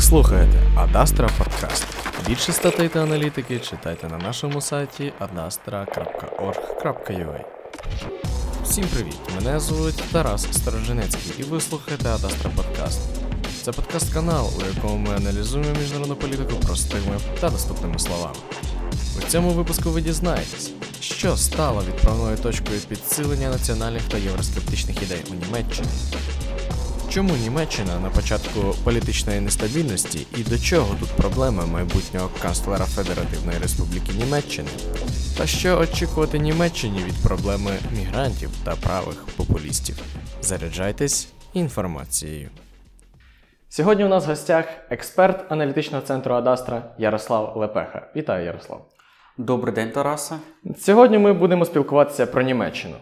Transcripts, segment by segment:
Слухаєте Адастра Подкаст. Більше статей та аналітики читайте на нашому сайті adastra.org.ua Всім привіт! Мене звуть Тарас Сторожинецький і ви слухаєте Адастра Подкаст. Це подкаст-канал, у якому ми аналізуємо міжнародну політику простими та доступними словами. У цьому випуску ви дізнаєтесь, що стало відправною точкою підсилення національних та євроскептичних ідей у Німеччині. Чому Німеччина на початку політичної нестабільності і до чого тут проблеми майбутнього канцлера Федеративної Республіки Німеччини? Та що очікувати Німеччині від проблеми мігрантів та правих популістів? Заряджайтесь інформацією. Сьогодні у нас в гостях експерт аналітичного центру Адастра Ярослав Лепеха. Вітаю, Ярослав. Добрий день, Тарасе. Сьогодні ми будемо спілкуватися про Німеччину.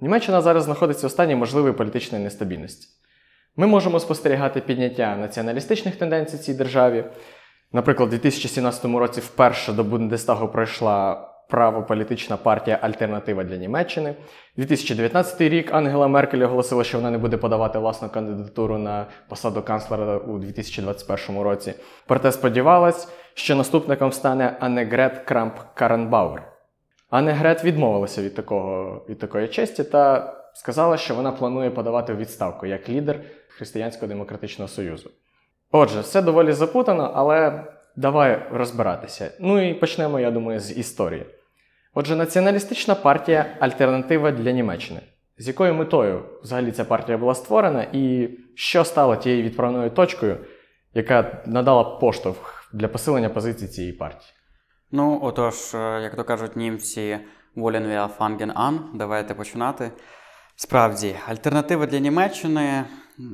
Німеччина зараз знаходиться у стані можливої політичної нестабільності. Ми можемо спостерігати підняття націоналістичних тенденцій цій державі. Наприклад, у 2017 році вперше до Бундестагу пройшла правополітична партія Альтернатива для Німеччини. 2019 рік Ангела Меркель оголосила, що вона не буде подавати власну кандидатуру на посаду канцлера у 2021 році. Проте сподівалась, що наступником стане Аннегрет Крамп Каренбауер. Аннегрет відмовилася від, такого, від такої честі та сказала, що вона планує подавати відставку як лідер Християнського демократичного союзу. Отже, все доволі запутано, але давай розбиратися. Ну і почнемо, я думаю, з історії. Отже, націоналістична партія Альтернатива для Німеччини. З якою метою взагалі ця партія була створена, і що стало тією відправною точкою, яка надала поштовх для посилення позицій цієї партії? Ну, отож, е, як то кажуть німці, волен wir fangen an. Давайте починати. Справді, альтернатива для Німеччини,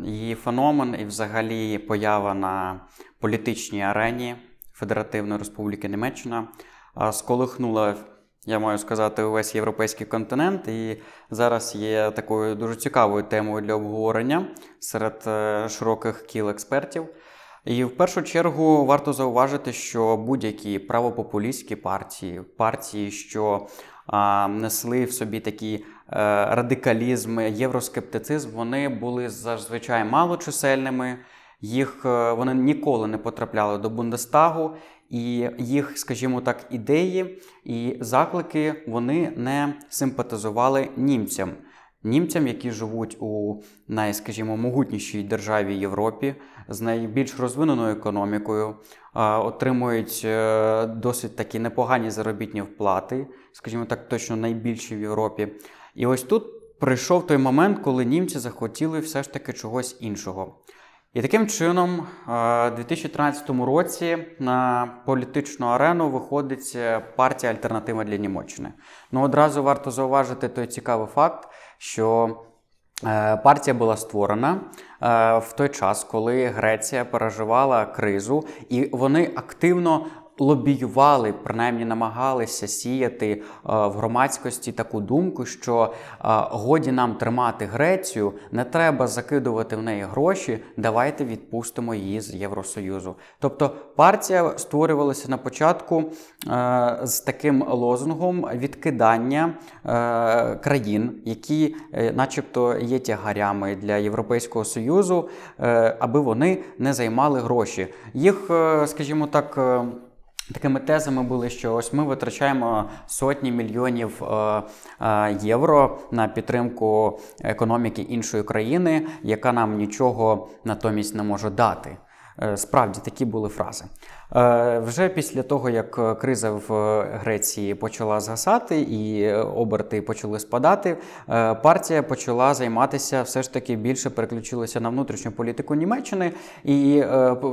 її феномен і взагалі поява на політичній арені Федеративної Республіки Німеччина сколихнула, я маю сказати, увесь європейський континент. І зараз є такою дуже цікавою темою для обговорення серед е, широких кіл експертів. І в першу чергу варто зауважити, що будь-які правопопулістські партії, партії, що а, несли в собі такі радикалізм, євроскептицизм, вони були зазвичай малочисельними. Їх е, вони ніколи не потрапляли до Бундестагу, і їх, скажімо так, ідеї і заклики вони не симпатизували німцям. Німцям, які живуть у най, скажімо, могутнішій державі Європі з найбільш розвиненою економікою, отримують е, досить такі непогані заробітні вплати, скажімо так, точно найбільші в Європі. І ось тут прийшов той момент, коли німці захотіли все ж таки чогось іншого. І таким чином, у 2013 році на політичну арену виходить е, партія Альтернатива для Німеччини. Ну одразу варто зауважити той цікавий факт, що е, партія була створена е, в той час, коли Греція переживала кризу, і вони активно лобіювали, принаймні намагалися сіяти е, в громадськості таку думку, що е, годі нам тримати Грецію, не треба закидувати в неї гроші. Давайте відпустимо її з Євросоюзу. Тобто партія створювалася на початку е, з таким лозунгом відкидання країн, які, начебто, є тягарями для Європейського союзу, аби вони не займали гроші. Їх, скажімо так. Такими тезами були, що ось ми витрачаємо сотні мільйонів е, е, євро на підтримку економіки іншої країни, яка нам нічого натомість не може дати. Е, справді такі були фрази. Е, вже після того, як криза в Греції почала згасати і оберти почали спадати, е, партія почала займатися все ж таки більше переключилася на внутрішню політику Німеччини. І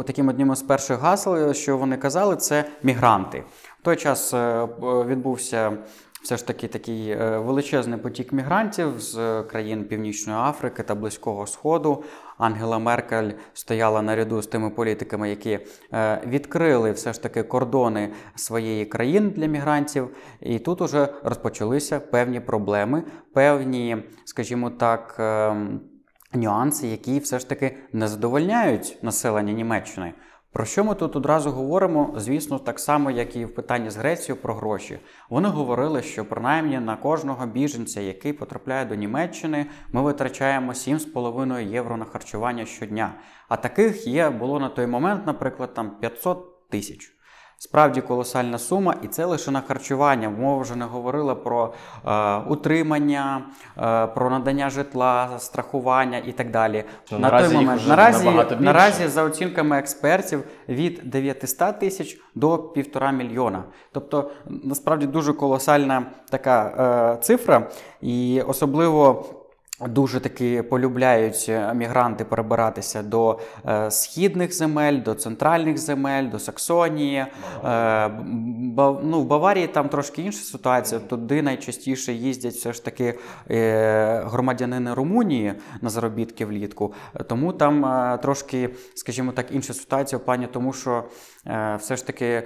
таким одним із перших гасел, що вони казали, це мігранти. В той час відбувся все ж таки такий е, величезний потік мігрантів з країн Північної Африки та Близького Сходу. Ангела Меркель стояла наряду з тими політиками, які е, відкрили все ж таки кордони своєї країни для мігрантів. І тут уже розпочалися певні проблеми, певні, скажімо так. Ем, нюанси, які все ж таки не задовольняють населення Німеччини. Про що ми тут одразу говоримо? Звісно, так само, як і в питанні з Грецією про гроші. Вони говорили, що принаймні на кожного біженця, який потрапляє до Німеччини, ми витрачаємо 7,5 євро на харчування щодня. А таких є було на той момент, наприклад, там 500 тисяч. Справді колосальна сума, і це лише на харчування. Мова вже не говорила про е, утримання, е, про надання житла, страхування і так далі. Ну, на наразі той момент наразі, наразі, за оцінками експертів, від 900 тисяч до півтора мільйона. Тобто, насправді дуже колосальна така е, цифра, і особливо. Дуже таки полюбляють е, мігранти перебиратися до е, східних земель, до центральних земель, до Саксонії. Е, ба, ну, в Баварії там трошки інша ситуація. Туди найчастіше їздять все ж таки е, громадянини Румунії на заробітки влітку. Тому там е, трошки, скажімо так, інша ситуація в плані тому, що е, все ж таки,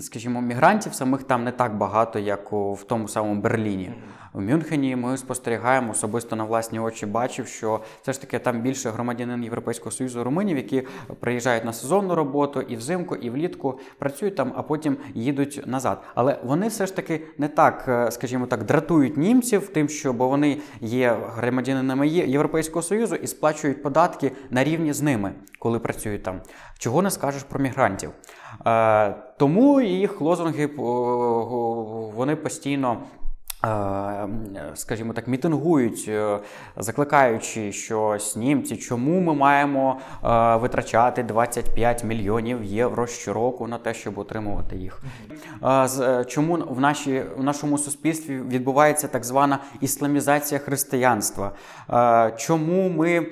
скажімо, мігрантів самих там не так багато, як у, в тому самому Берліні. В Мюнхені ми спостерігаємо особисто на власні очі бачив, що все ж таки там більше громадянин Європейського Союзу румунів, які приїжджають на сезонну роботу і взимку, і влітку працюють там, а потім їдуть назад. Але вони все ж таки не так, е, скажімо так, дратують німців тим, що бо вони є громадянинами Європейського Союзу і сплачують податки на рівні з ними, коли працюють там. Чого не скажеш про мігрантів? Е, тому їх лозунги о, вони постійно. Е, Скажімо так, мітингують, е, закликаючи щось німці, чому ми маємо е, витрачати 25 мільйонів євро щороку на те, щоб отримувати їх. Е, е, Чому в, нашій, в нашому суспільстві відбувається так звана ісламізація християнства? Е, Чому ми е,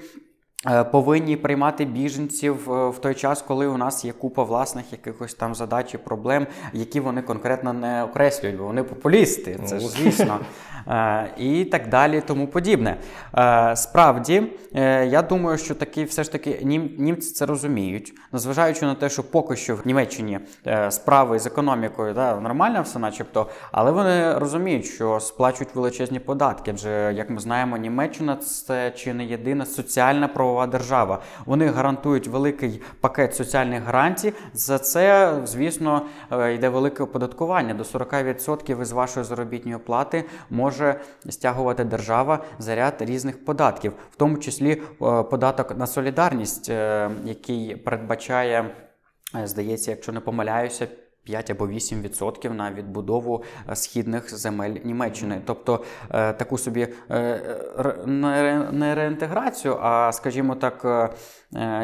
повинні приймати біженців е, в той час, коли у нас є купа власних якихось там задач і проблем, які вони конкретно не окреслюють, бо вони популісти, це ж Ну. звісно. Е, І так далі, тому подібне. Е, Справді, е, я думаю, що таки все ж таки нім- німці це розуміють, незважаючи на те, що поки що в Німеччині е, справи з економікою да, нормально все, начебто, але вони розуміють, що сплачують величезні податки. Адже, як ми знаємо, Німеччина це чи не єдина соціальна правова держава. Вони гарантують великий пакет соціальних гарантій. За це, звісно, е, йде велике оподаткування. До 40% із вашої заробітної плати може стягувати держава за ряд різних податків, в тому числі е, податок на солідарність, е, який передбачає, здається, якщо не помиляюся. 5 або 8% на відбудову е, східних земель Німеччини, тобто е, таку собі е, не, реінтеграцію, а скажімо так,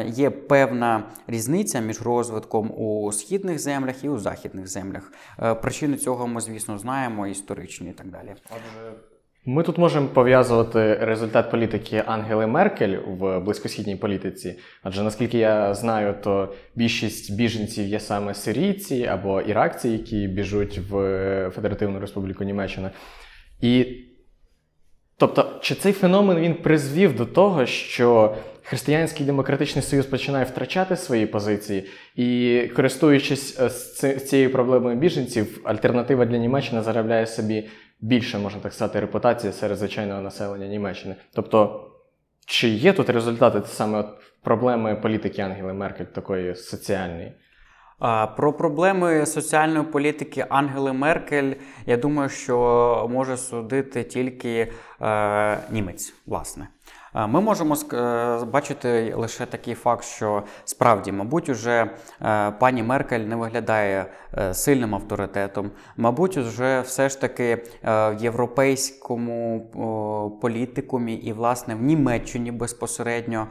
є певна різниця між розвитком у східних землях і у західних землях. Причини цього ми, звісно, знаємо, історичні і так далі. Ми тут можемо пов'язувати результат політики Ангели Меркель в близькосхідній політиці, адже наскільки я знаю, то більшість біженців є саме сирійці або іракці, які біжуть в Федеративну Республіку Німеччина. І тобто, чи цей феномен він призвів до того, що Християнський демократичний союз починає втрачати свої позиції, і користуючись е, цією проблемою біженців, альтернатива для Німеччини заробляє собі більше, можна так сказати, репутації серед звичайного населення Німеччини. Тобто, чи є тут результати саме проблеми політики Ангели Меркель, такої соціальної? Про проблеми соціальної політики Ангели Меркель, я думаю, що може судити тільки е, німець, власне. Е, Ми можемо е, бачити лише такий факт, що справді, мабуть, уже е, пані Меркель не виглядає сильним авторитетом. Мабуть, вже все ж таки в європейському політикумі і, власне, в Німеччині безпосередньо.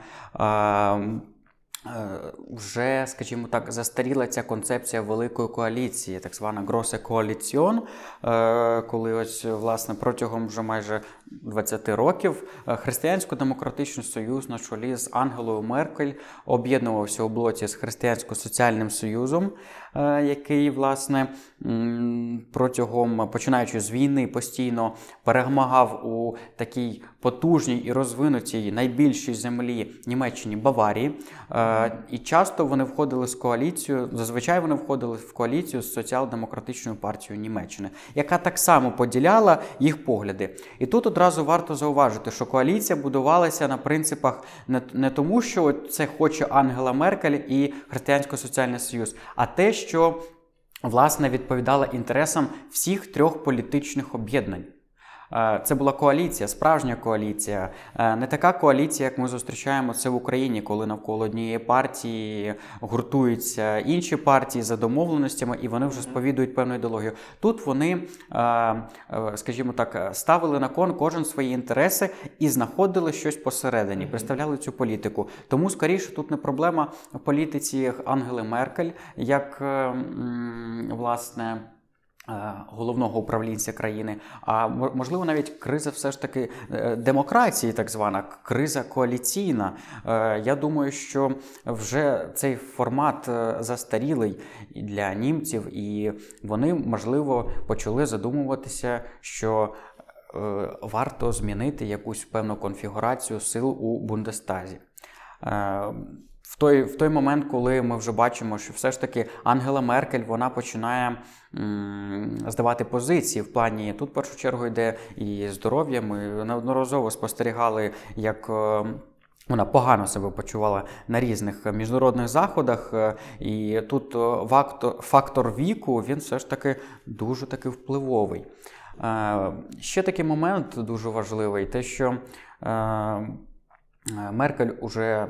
Е, Е, Вже, скажімо так, застаріла ця концепція великої коаліції, так звана Grosse Коаліціон, коли ось власне протягом вже майже 20 років е, Християнсько-демократичний союз на чолі з Ангелою Меркель об'єднувався у блоці з Християнсько-соціальним союзом, е, який власне протягом починаючи з війни постійно перемагав у такій потужній і розвинутій найбільшій землі Німеччині Баварії. Е, Е, і часто вони входили з коаліцію. Зазвичай вони входили в коаліцію з соціал-демократичною партією Німеччини, яка так само поділяла їх погляди. І тут одразу варто зауважити, що коаліція будувалася на принципах не тому, що це хоче Ангела Меркель і Християнсько-соціальний союз, а те, що власне відповідала інтересам всіх трьох політичних об'єднань. Е, Це була коаліція, справжня коаліція, Е, не така коаліція, як ми зустрічаємо це в Україні, коли навколо однієї партії гуртуються інші партії за домовленостями, і вони вже сповідують певну ідеологію. Тут вони, е, скажімо так, ставили на кон кожен свої інтереси і знаходили щось посередині, представляли цю політику. Тому скоріше тут не проблема в політиці Ангели Меркель, як е, власне. Е, Головного управлінця країни, а можливо навіть криза все ж таки е, демократії, так звана криза коаліційна. Е, Я думаю, що вже цей формат застарілий для німців, і вони можливо почали задумуватися, що варто змінити якусь певну конфігурацію сил у Бундестазі. В той, в той момент, коли ми вже бачимо, що все ж таки Ангела Меркель вона починає м, здавати позиції в плані тут, в першу чергу, йде і здоров'я. Ми неодноразово спостерігали, як. е, Вона погано себе почувала на різних міжнародних заходах, е, і тут е, фактор віку він все ж таки дуже таки впливовий. Ще такий момент дуже важливий: те, що Меркель уже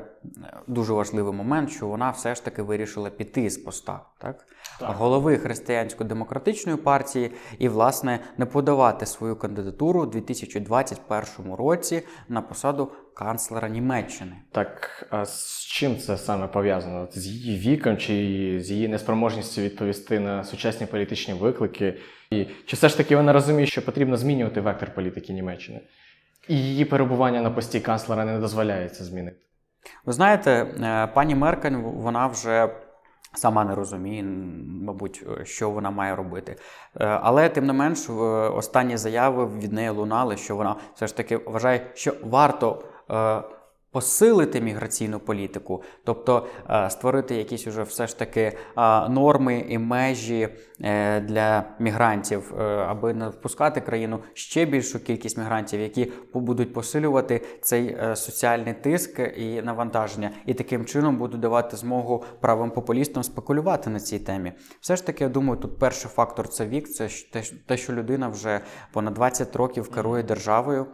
дуже важливий момент, що вона все ж таки вирішила піти з поста, так? Так. голови християнсько-демократичної партії і, власне, не подавати свою кандидатуру у 2021 році на посаду канцлера Німеччини. Так, а з чим це саме пов'язано? З її віком чи з її неспроможністю відповісти на сучасні політичні виклики? І чи все ж таки вона розуміє, що потрібно змінювати вектор політики Німеччини? І її перебування на пості канцлера не дозволяється змінити? Ви знаєте, е, пані Меркель, вона вже сама не розуміє, мабуть, що вона має робити. Е, Але тим не менш, останні заяви від неї лунали, що вона все ж таки вважає, що варто. Посилити міграційну політику, тобто е, створити якісь уже все ж таки е, норми і межі е, для мігрантів, аби не впускати країну ще більшу кількість мігрантів, які будуть посилювати цей соціальний тиск і навантаження, і таким чином будуть давати змогу правим популістам спекулювати на цій темі. Все ж таки, я думаю, тут перший фактор це вік, це те, що людина вже понад 20 років керує державою,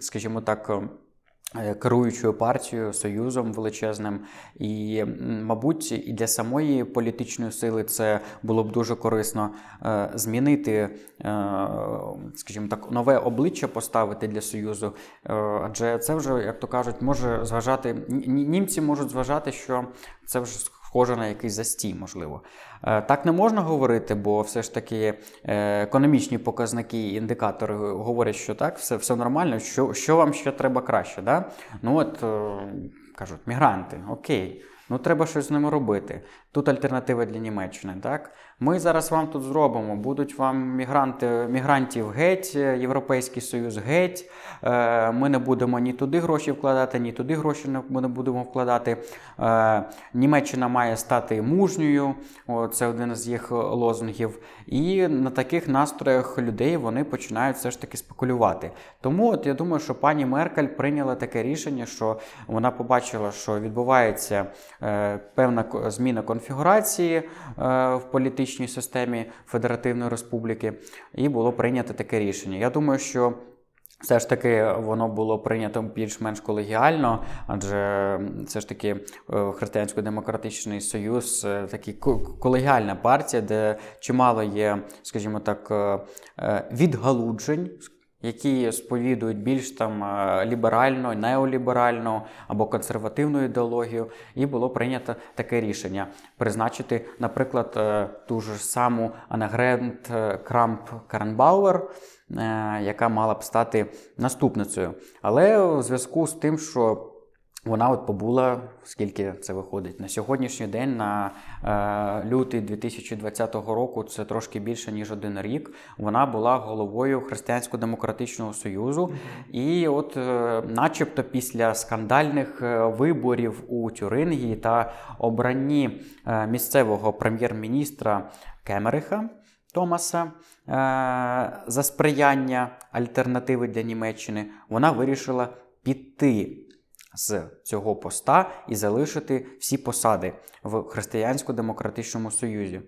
скажімо так. Е, Керуючою партією, союзом величезним, і, мабуть, і для самої політичної сили це було б дуже корисно е, змінити, е, скажімо так, нове обличчя поставити для союзу. Адже це вже, як то кажуть, може зважати ні- ні- німці можуть зважати, що це вже схоже на якийсь застій, можливо. Е, Так не можна говорити, бо все ж таки е, економічні показники і індикатори говорять, що так, все, все нормально. Що, що вам ще треба краще? Да? Ну от е, кажуть, мігранти, окей. Ну, треба щось з ними робити. Тут альтернатива для Німеччини. Так? Ми зараз вам тут зробимо. Будуть вам мігранти, мігрантів геть, е, Європейський Союз геть. Е, Ми не будемо ні туди гроші вкладати, ні туди гроші ми не будемо вкладати. Е, Німеччина має стати мужньою. Це один з їх лозунгів. І на таких настроях людей вони починають все ж таки спекулювати. Тому от я думаю, що пані Меркель прийняла таке рішення, що вона побачила, що відбувається певна зміна конфігурації в політичній системі Федеративної Республіки, і було прийнято таке рішення. Я думаю, що. Все ж таки воно було прийнято більш-менш колегіально, адже все ж таки е, Християнсько-демократичний союз такі такий колегіальна партія, де чимало є, скажімо так, е, е, відгалуджень, які сповідують більш там е, ліберальну, неоліберальну або консервативну ідеологію, і було прийнято таке рішення призначити, наприклад, е, ту ж саму Аннегрет Крамп Каренбауер, е, яка мала б стати наступницею. Але у зв'язку з тим, що Вона от побула, скільки це виходить? На сьогоднішній день, на е, лютий 2020 року, це трошки більше ніж один рік. Вона була головою Християнсько-демократичного союзу, і от, е, начебто, після скандальних е, виборів у Тюрингії та обранні е, місцевого прем'єр-міністра Кемериха Томаса е, за сприяння альтернативи для Німеччини, вона вирішила піти з цього поста і залишити всі посади в Християнсько-демократичному союзі.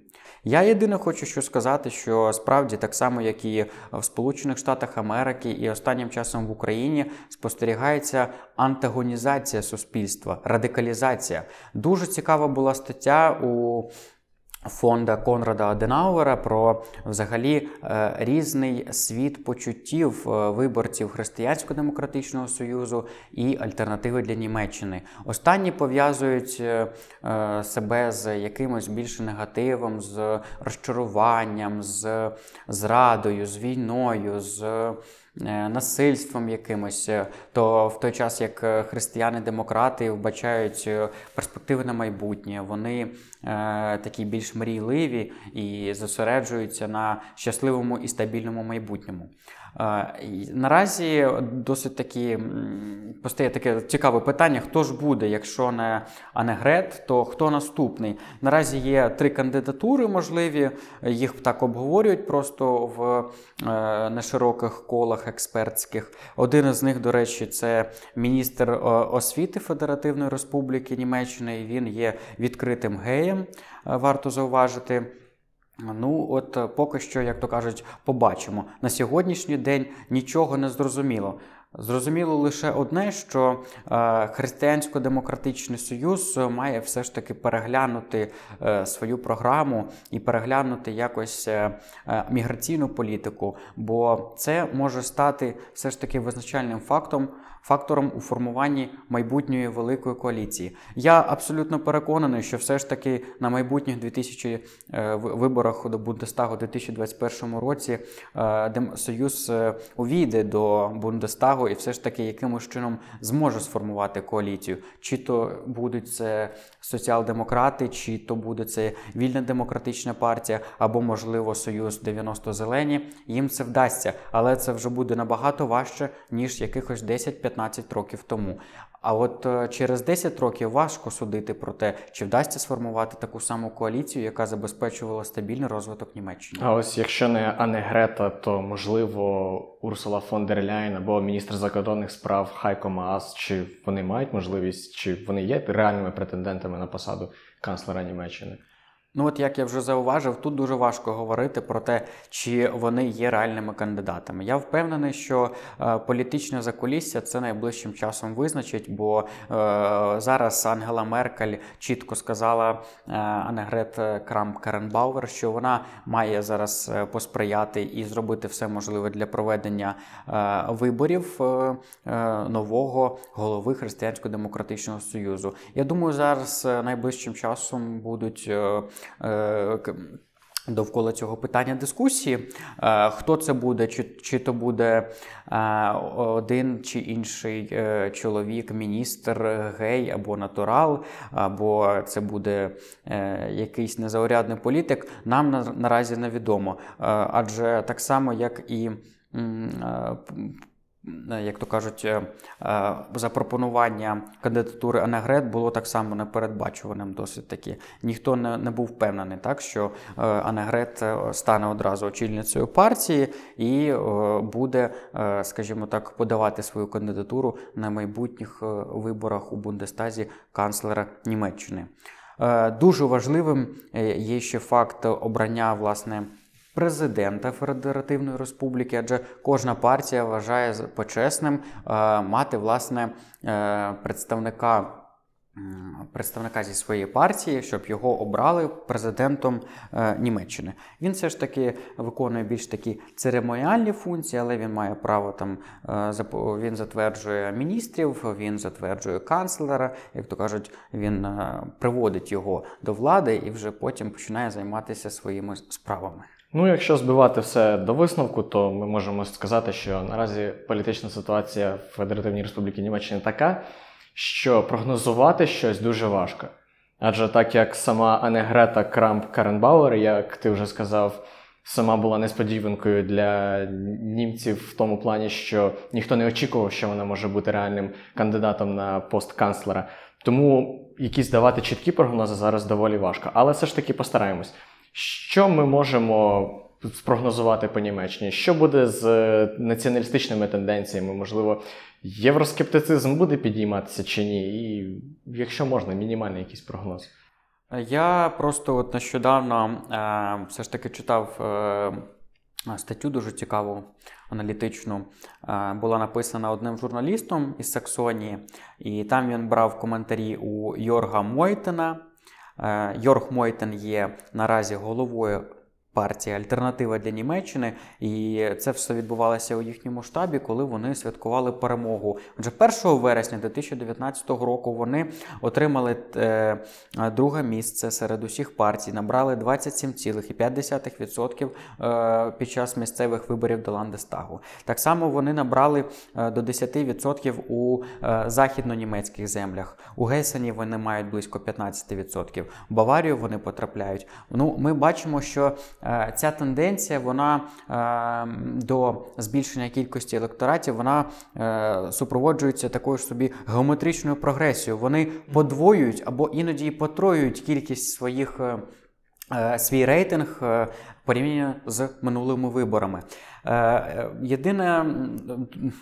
Я єдине хочу що сказати, що справді так само, як і в Сполучених Штатах Америки, і останнім часом в Україні спостерігається антагонізація суспільства, радикалізація. Дуже цікава була стаття у фонда Конрада Аденауера про взагалі е, різний світ почуттів е, виборців Християнсько-демократичного союзу і альтернативи для Німеччини. Останні пов'язують е, е, себе з якимось більш негативом, з розчаруванням, з зрадою, з війною, з е, насильством якимось, е, то в той час як е, християни-демократи вбачають е, перспективи на майбутнє, вони е, такі більш мрійливі і зосереджуються на щасливому і стабільному майбутньому. Наразі досить такі постає таке цікаве питання: хто ж буде, якщо не Анегрет, то хто наступний? Наразі є три кандидатури можливі, їх так обговорюють просто в е, нешироких колах експертських. Один із них, до речі, це міністр е, освіти Федеративної Республіки Німеччини. Він є відкритим геєм, е, варто зауважити. Ну, от е, поки що, як то кажуть, побачимо. На сьогоднішній день нічого не зрозуміло. Зрозуміло лише одне, що е, Християнсько-демократичний союз має все ж таки переглянути е, свою програму і переглянути якось е, е, міграційну політику, бо це може стати все ж таки визначальним фактом, фактором у формуванні майбутньої великої коаліції. Я абсолютно переконаний, що все ж таки на майбутніх 2000 е, виборах до Бундестагу у 2021 році е, Союз е, увійде до Бундестагу і все ж таки якимось чином зможе сформувати коаліцію. Чи то будуть це соціал-демократи, чи то буде це вільна демократична партія, або, можливо, Союз 90 зелені. Їм це вдасться, але це вже буде набагато важче, ніж якихось 10-15 років тому. А от е, через 10 років важко судити про те, чи вдасться сформувати таку саму коаліцію, яка забезпечувала стабільний розвиток Німеччини. А ось якщо не Анне Грета, то можливо Урсула фон дер Ляйн або міністр закордонних справ Хайко Маас, чи вони мають можливість, чи вони є реальними претендентами на посаду канцлера Німеччини? Ну, от як я вже зауважив, тут дуже важко говорити про те, чи вони є реальними кандидатами. Я впевнений, що е, політичне закулісся це найближчим часом визначить, бо е, зараз Ангела Меркель чітко сказала е, Аннегрет Крамп Каренбауер, що вона має зараз е, посприяти і зробити все можливе для проведення е, виборів е, е, нового голови Християнсько-демократичного союзу. Я думаю, зараз е, найближчим часом будуть. е, е, Довкола цього питання дискусії, Е, хто це буде, чи, чи то буде е, один чи інший е, чоловік, міністр, е, гей або натурал, або це буде е, якийсь незаурядний політик, нам на, наразі невідомо. Е, адже так само, як і е, е, як то кажуть, е, е, запропонування кандидатури Анагрет було так само непередбачуваним досить таки. Ніхто не, не був впевнений, так, що е, Анагрет е, стане одразу очільницею партії і е, буде, е, скажімо так, подавати свою кандидатуру на майбутніх е, виборах у Бундестазі канцлера Німеччини. Е, Дуже важливим е, є ще факт обрання власне президента Федеративної Республіки, адже кожна партія вважає почесним е, мати власне е, представника. Представника зі своєї партії, щоб його обрали президентом е, Німеччини. Він все ж таки виконує більш такі церемоніальні функції, але він має право там е, він затверджує міністрів, він затверджує канцлера, як то кажуть, він е, приводить його до влади і вже потім починає займатися своїми справами. Ну, якщо збивати все до висновку, то ми можемо сказати, що наразі політична ситуація в Федеративній Республіці Німеччини така, що прогнозувати щось дуже важко. Адже так як сама Аннегрета Крамп Каренбауер, як ти вже сказав, сама була несподіванкою для німців в тому плані, що ніхто не очікував, що вона може бути реальним кандидатом на пост канцлера. Тому якісь давати чіткі прогнози зараз доволі важко. Але все ж таки постараємось. Що ми можемо спрогнозувати по Німеччині? Що буде з е, націоналістичними тенденціями? Можливо, євроскептицизм буде підійматися чи ні? І якщо можна, мінімальний якийсь прогноз. Я просто от нещодавно е, все ж таки читав е, статтю дуже цікаву, аналітичну. Е, була написана одним журналістом із Саксонії, і там він брав коментарі у Йорга Мойтена. Е, Йорг Мойтен є наразі головою партії Альтернатива для Німеччини, і це все відбувалося у їхньому штабі, коли вони святкували перемогу. Отже, 1 вересня 2019 року вони отримали е, друге місце серед усіх партій, набрали 27,5% е, під час місцевих виборів до Ландестагу. Так само вони набрали е, до 10% у західно-німецьких землях. У Гейсені вони мають близько 15%. В Баварію вони потрапляють. Ну, ми бачимо, що ця тенденція вона е, до збільшення кількості електоратів вона е, супроводжується такою ж собі геометричною прогресією. Вони подвоюють або іноді і потроюють кількість своїх. е, е, Свій рейтинг е, порівняно з минулими виборами. Е, е, Єдине,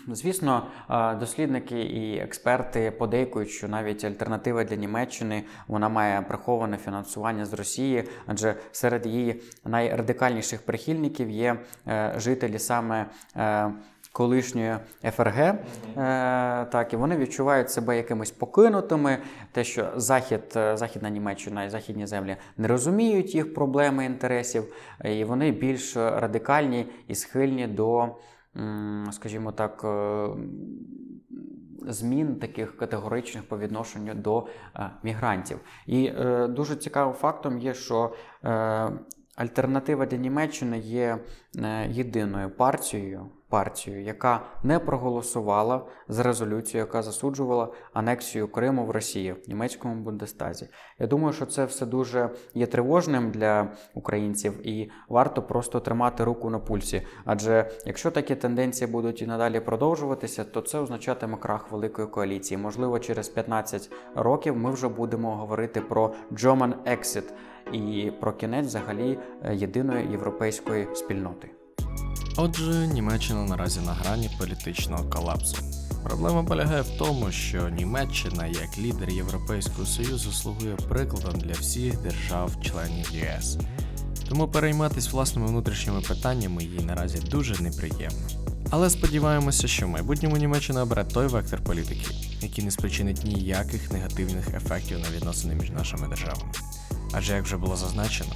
звісно, е, дослідники і експерти подейкують, що навіть альтернатива для Німеччини вона має приховане фінансування з Росії, адже серед її найрадикальніших прихильників є жителі саме. Колишньої ФРГ, е, так і вони відчувають себе якимись покинутими. Те, що Захід, е, Західна Німеччина і західні землі не розуміють їх проблеми інтересів, е, і вони більш радикальні і схильні до, скажімо так, змін таких категоричних по відношенню до мігрантів. І дуже цікавим фактом є, що альтернатива для Німеччини є єдиною партією, партією, яка не проголосувала за резолюцію, яка засуджувала анексію Криму в Росії в німецькому Бундестазі. Я думаю, що це все дуже є тривожним для українців, і варто просто тримати руку на пульсі. Адже якщо такі тенденції будуть і надалі продовжуватися, то це означатиме крах великої коаліції. Можливо, через 15 років ми вже будемо говорити про German Exit і про кінець взагалі е, єдиної європейської спільноти. Отже, Німеччина наразі на грані політичного колапсу. Проблема полягає в тому, що Німеччина як лідер Європейського Союзу слугує прикладом для всіх держав-членів ЄС. Тому перейматись власними внутрішніми питаннями їй наразі дуже неприємно. Але сподіваємося, що в майбутньому Німеччина обере той вектор політики, який не спричинить ніяких негативних ефектів на відносини між нашими державами. Адже як вже було зазначено,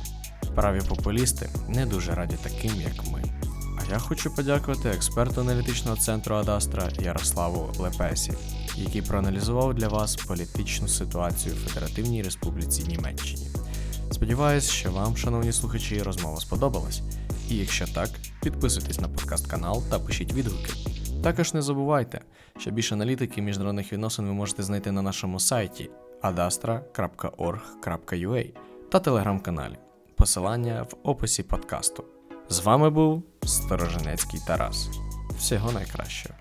праві популісти не дуже раді таким, як ми. А я хочу подякувати експерту аналітичного центру Адастра Ярославу Лепесі, який проаналізував для вас політичну ситуацію в Федеративній Республіці Німеччині. Сподіваюсь, що вам, шановні слухачі, розмова сподобалась. І якщо так, підписуйтесь на подкаст канал та пишіть відгуки. Також не забувайте, що більше аналітики міжнародних відносин ви можете знайти на нашому сайті adastra.org.ua та телеграм-каналі. Посилання в описі подкасту. З вами був Сторожинецький Тарас. Всього найкращого.